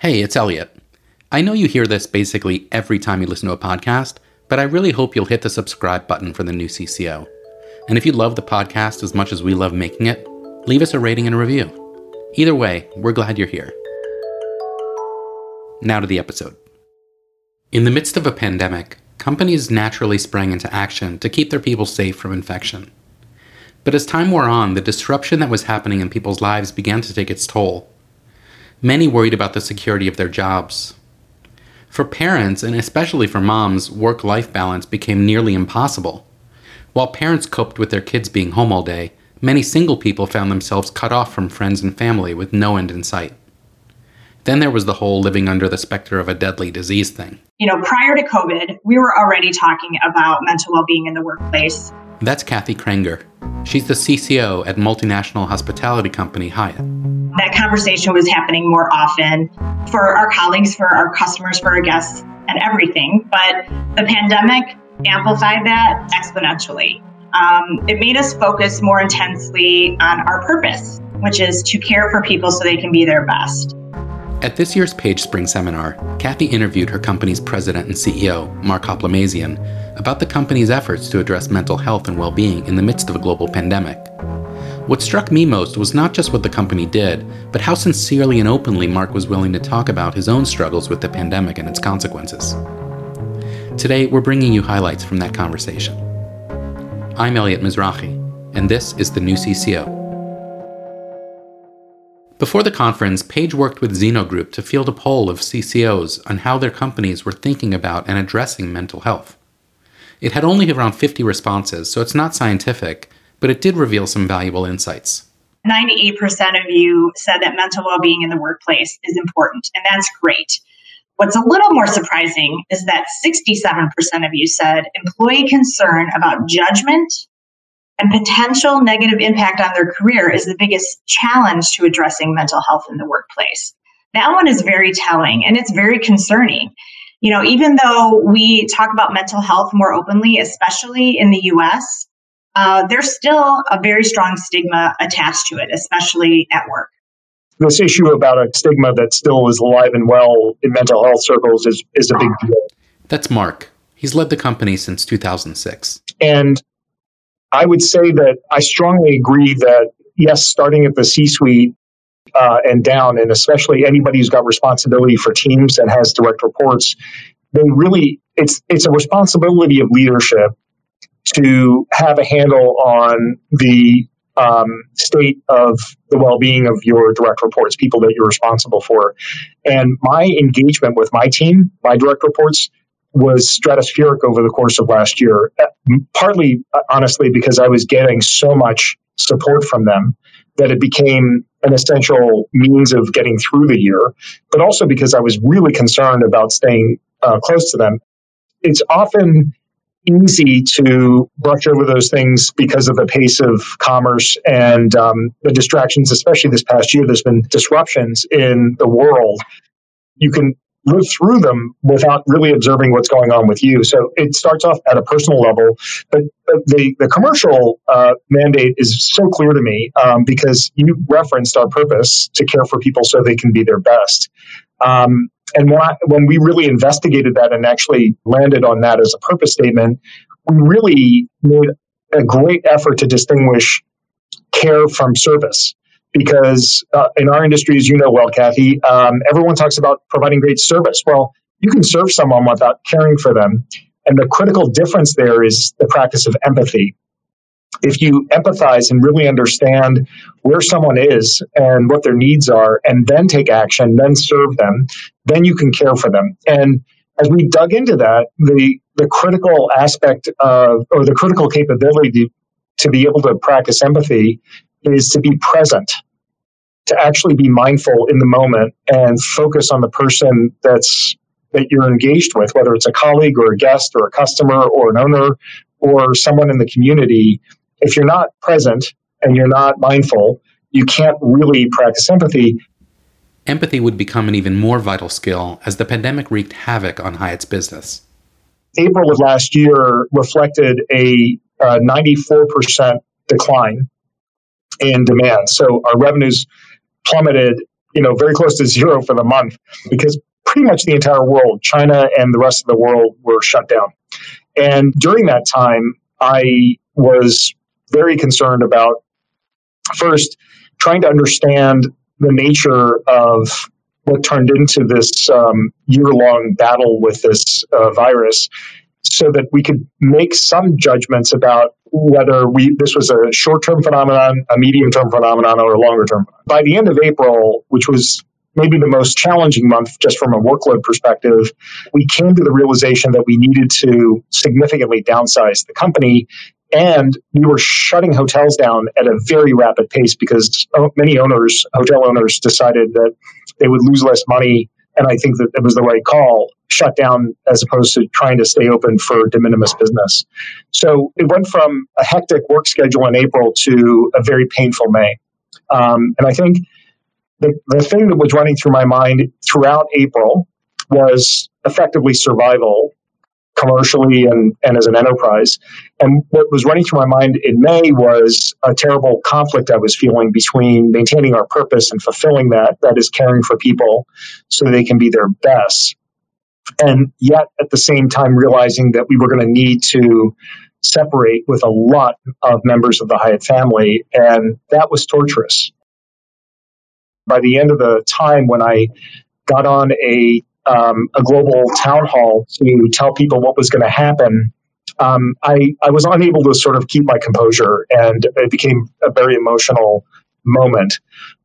Hey, it's Elliot. I know you hear this basically every time you listen to a podcast, but I really hope you'll hit the subscribe button for the new CCO. And if you love the podcast as much as we love making it, leave us a rating and a review. Either way, we're glad you're here. Now to the episode. In the midst of a pandemic, companies naturally sprang into action to keep their people safe from infection. But as time wore on, the disruption that was happening in people's lives began to take its toll many worried about the security of their jobs. For parents, and especially for moms, work life balance became nearly impossible. While parents coped with their kids being home all day, many single people found themselves cut off from friends and family with no end in sight. Then there was the whole living under the specter of a deadly disease thing. You know, prior to COVID, we were already talking about mental well being in the workplace. That's Kathy Krenger. She's the CCO at multinational hospitality company Hyatt that conversation was happening more often for our colleagues, for our customers, for our guests, and everything. But the pandemic amplified that exponentially. Um, it made us focus more intensely on our purpose, which is to care for people so they can be their best. At this year's Page Spring seminar, Kathy interviewed her company's president and CEO, Mark Hoplamazian, about the company's efforts to address mental health and well being in the midst of a global pandemic. What struck me most was not just what the company did, but how sincerely and openly Mark was willing to talk about his own struggles with the pandemic and its consequences. Today, we're bringing you highlights from that conversation. I'm Elliot Mizrahi, and this is the new CCO. Before the conference, Page worked with Zeno Group to field a poll of CCOs on how their companies were thinking about and addressing mental health. It had only around 50 responses, so it's not scientific, but it did reveal some valuable insights. 98% of you said that mental well being in the workplace is important, and that's great. What's a little more surprising is that 67% of you said employee concern about judgment and potential negative impact on their career is the biggest challenge to addressing mental health in the workplace. That one is very telling and it's very concerning. You know, even though we talk about mental health more openly, especially in the US, uh, there's still a very strong stigma attached to it, especially at work. This issue about a stigma that still is alive and well in mental health circles is, is a big deal. That's Mark. He's led the company since 2006. And I would say that I strongly agree that, yes, starting at the C suite uh, and down, and especially anybody who's got responsibility for teams and has direct reports, they really, it's, it's a responsibility of leadership to have a handle on the um, state of the well-being of your direct reports, people that you're responsible for. And my engagement with my team, my direct reports, was stratospheric over the course of last year. Uh, partly, uh, honestly, because I was getting so much support from them that it became an essential means of getting through the year, but also because I was really concerned about staying uh, close to them. It's often easy to brush over those things because of the pace of commerce and um, the distractions, especially this past year. There's been disruptions in the world. You can live through them without really observing what's going on with you. So it starts off at a personal level, but the, the commercial uh, mandate is so clear to me um, because you referenced our purpose to care for people so they can be their best. Um, and when, I, when we really investigated that and actually landed on that as a purpose statement, we really made a great effort to distinguish care from service. Because uh, in our industry, as you know well, Kathy, um, everyone talks about providing great service. Well, you can serve someone without caring for them. And the critical difference there is the practice of empathy if you empathize and really understand where someone is and what their needs are, and then take action, then serve them, then you can care for them. And as we dug into that, the the critical aspect of, or the critical capability to, to be able to practice empathy is to be present, to actually be mindful in the moment and focus on the person that's that you're engaged with, whether it's a colleague or a guest or a customer or an owner or someone in the community if you're not present and you're not mindful, you can't really practice empathy. Empathy would become an even more vital skill as the pandemic wreaked havoc on Hyatt's business. April of last year reflected a uh, 94% decline in demand. So our revenues plummeted you know, very close to zero for the month because pretty much the entire world, China and the rest of the world, were shut down. And during that time, I was very concerned about first trying to understand the nature of what turned into this um, year long battle with this uh, virus so that we could make some judgments about whether we this was a short term phenomenon, a medium term phenomenon, or a longer term. By the end of April, which was maybe the most challenging month just from a workload perspective, we came to the realization that we needed to significantly downsize the company. And we were shutting hotels down at a very rapid pace because many owners, hotel owners, decided that they would lose less money. And I think that it was the right call, shut down as opposed to trying to stay open for de minimis business. So it went from a hectic work schedule in April to a very painful May. Um, and I think the, the thing that was running through my mind throughout April was effectively survival commercially and, and as an enterprise. And what was running through my mind in May was a terrible conflict I was feeling between maintaining our purpose and fulfilling that, that is caring for people so they can be their best. And yet at the same time realizing that we were going to need to separate with a lot of members of the Hyatt family. And that was torturous by the end of the time when I got on a um, a global town hall to tell people what was going to happen, um, I I was unable to sort of keep my composure, and it became a very emotional moment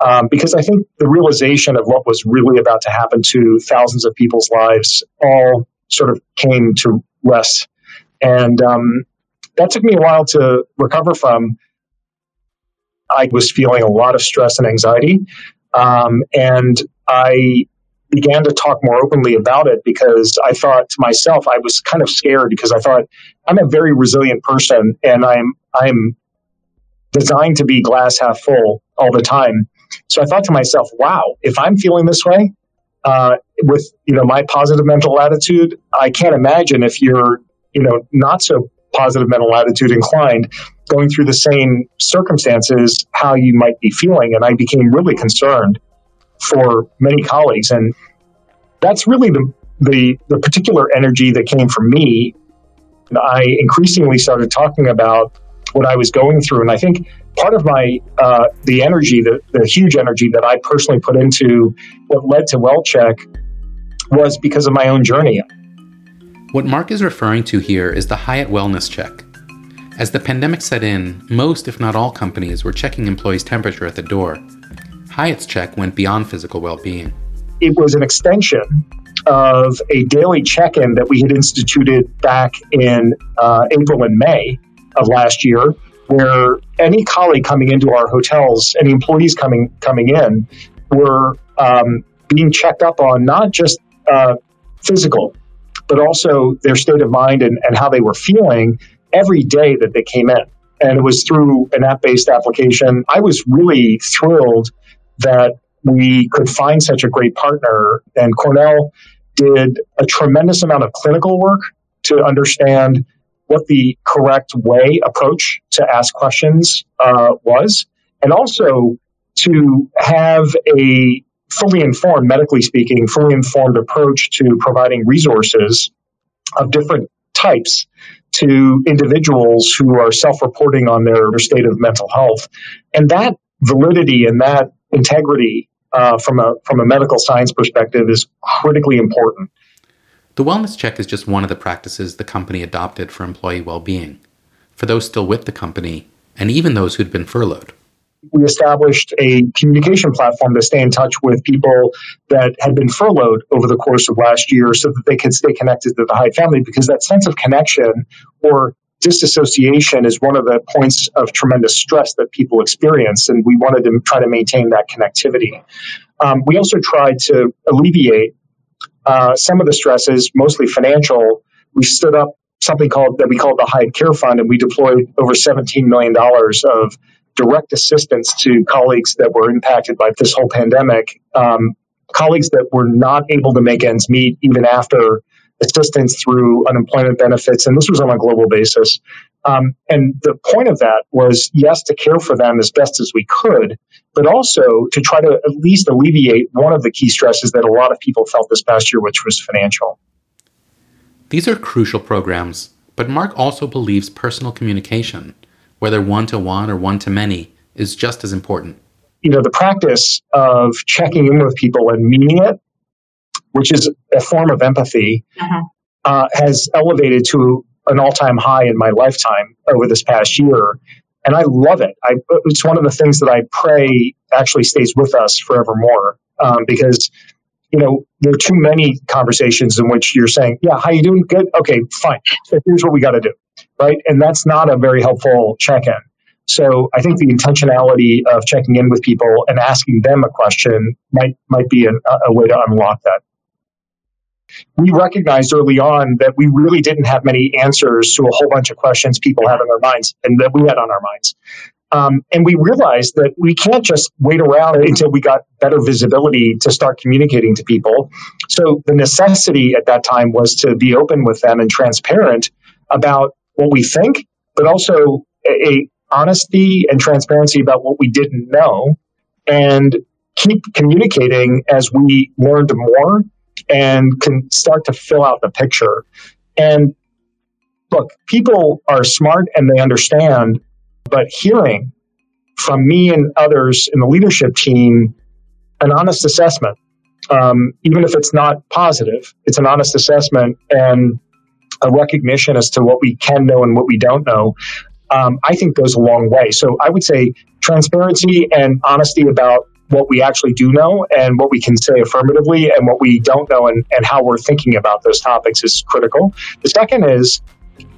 um, because I think the realization of what was really about to happen to thousands of people's lives all sort of came to rest, and um, that took me a while to recover from. I was feeling a lot of stress and anxiety. Um, and I began to talk more openly about it because I thought to myself, I was kind of scared because I thought I'm a very resilient person and I'm, I'm designed to be glass half full all the time. So I thought to myself, wow, if I'm feeling this way, uh, with you know my positive mental attitude, I can't imagine if you're you know not so positive mental attitude inclined going through the same circumstances how you might be feeling and i became really concerned for many colleagues and that's really the the, the particular energy that came from me i increasingly started talking about what i was going through and i think part of my uh, the energy the, the huge energy that i personally put into what led to WellCheck was because of my own journey what Mark is referring to here is the Hyatt Wellness Check. As the pandemic set in, most, if not all, companies were checking employees' temperature at the door. Hyatt's check went beyond physical well being. It was an extension of a daily check in that we had instituted back in uh, April and May of last year, where any colleague coming into our hotels, any employees coming coming in, were um, being checked up on not just uh, physical but also their state of mind and, and how they were feeling every day that they came in. And it was through an app based application. I was really thrilled that we could find such a great partner. And Cornell did a tremendous amount of clinical work to understand what the correct way approach to ask questions uh, was, and also to have a fully informed, medically speaking, fully informed approach to providing resources of different types to individuals who are self reporting on their state of mental health. And that validity and that integrity uh, from, a, from a medical science perspective is critically important. The wellness check is just one of the practices the company adopted for employee well being. For those still with the company, and even those who'd been furloughed we established a communication platform to stay in touch with people that had been furloughed over the course of last year so that they could stay connected to the Hyatt family because that sense of connection or disassociation is one of the points of tremendous stress that people experience, and we wanted to try to maintain that connectivity. Um, we also tried to alleviate uh, some of the stresses, mostly financial. We stood up something called that we called the Hyatt Care Fund, and we deployed over $17 million of direct assistance to colleagues that were impacted by this whole pandemic, um, colleagues that were not able to make ends meet even after assistance through unemployment benefits, and this was on a global basis. Um, and the point of that was, yes, to care for them as best as we could, but also to try to at least alleviate one of the key stresses that a lot of people felt this past year, which was financial. These are crucial programs, but Mark also believes personal communication, whether one to one or one to many, is just as important. You know, the practice of checking in with people and meaning it, which is a form of empathy, uh-huh. uh, has elevated to an all time high in my lifetime over this past year. And I love it. I, it's one of the things that I pray actually stays with us forevermore um, because, you know, there are too many conversations in which you're saying, yeah, how you doing? Good. Okay, fine. So here's what we got to do. Right. And that's not a very helpful check in. So I think the intentionality of checking in with people and asking them a question might might be an, a way to unlock that we recognized early on that we really didn't have many answers to a whole bunch of questions people had on their minds and that we had on our minds. Um, and we realized that we can't just wait around until we got better visibility to start communicating to people. So the necessity at that time was to be open with them and transparent about what we think, but also a, a honesty and transparency about what we didn't know and keep communicating as we learned more and can start to fill out the picture. And look, people are smart and they understand, but hearing from me and others in the leadership team an honest assessment, um, even if it's not positive, it's an honest assessment and a recognition as to what we can know and what we don't know. Um, I think goes a long way. So I would say transparency and honesty about what we actually do know and what we can say affirmatively and what we don't know and, and how we're thinking about those topics is critical. The second is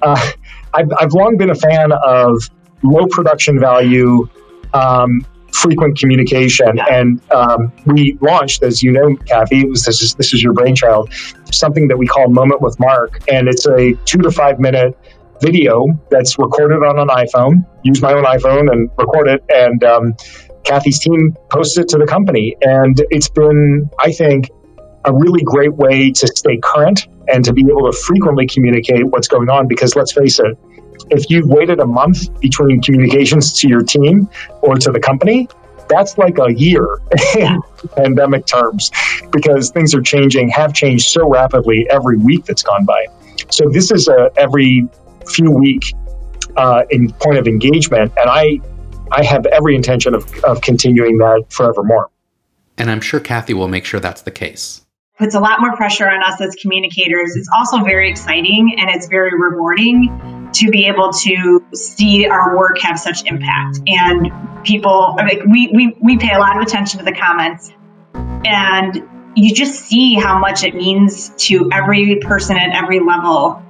uh, I've, I've long been a fan of low production value, um, frequent communication. And um, we launched, as you know, Kathy, was, this, is, this is your brainchild, something that we call Moment with Mark. And it's a two to five minute video that's recorded on an iPhone. Use my own iPhone and record it. And um, Kathy's team posted it to the company. And it's been, I think, a really great way to stay current and to be able to frequently communicate what's going on. Because let's face it, if you've waited a month between communications to your team or to the company, that's like a year in pandemic terms because things are changing, have changed so rapidly every week that's gone by. So this is a every few week uh, in point of engagement, and I I have every intention of, of continuing that forevermore. And I'm sure Kathy will make sure that's the case. Puts a lot more pressure on us as communicators. It's also very exciting and it's very rewarding to be able to see our work have such impact. And people, like we, we, we pay a lot of attention to the comments and you just see how much it means to every person at every level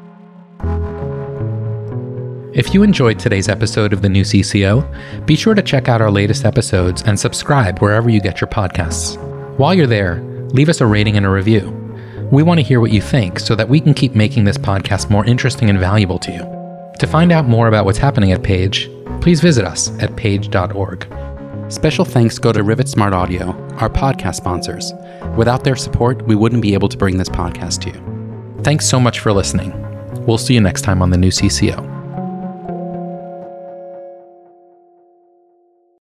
if you enjoyed today's episode of the new CCO, be sure to check out our latest episodes and subscribe wherever you get your podcasts. While you're there, leave us a rating and a review. We want to hear what you think so that we can keep making this podcast more interesting and valuable to you. To find out more about what's happening at Page, please visit us at page.org. Special thanks go to Rivet Smart Audio, our podcast sponsors. Without their support, we wouldn't be able to bring this podcast to you. Thanks so much for listening. We'll see you next time on the new CCO.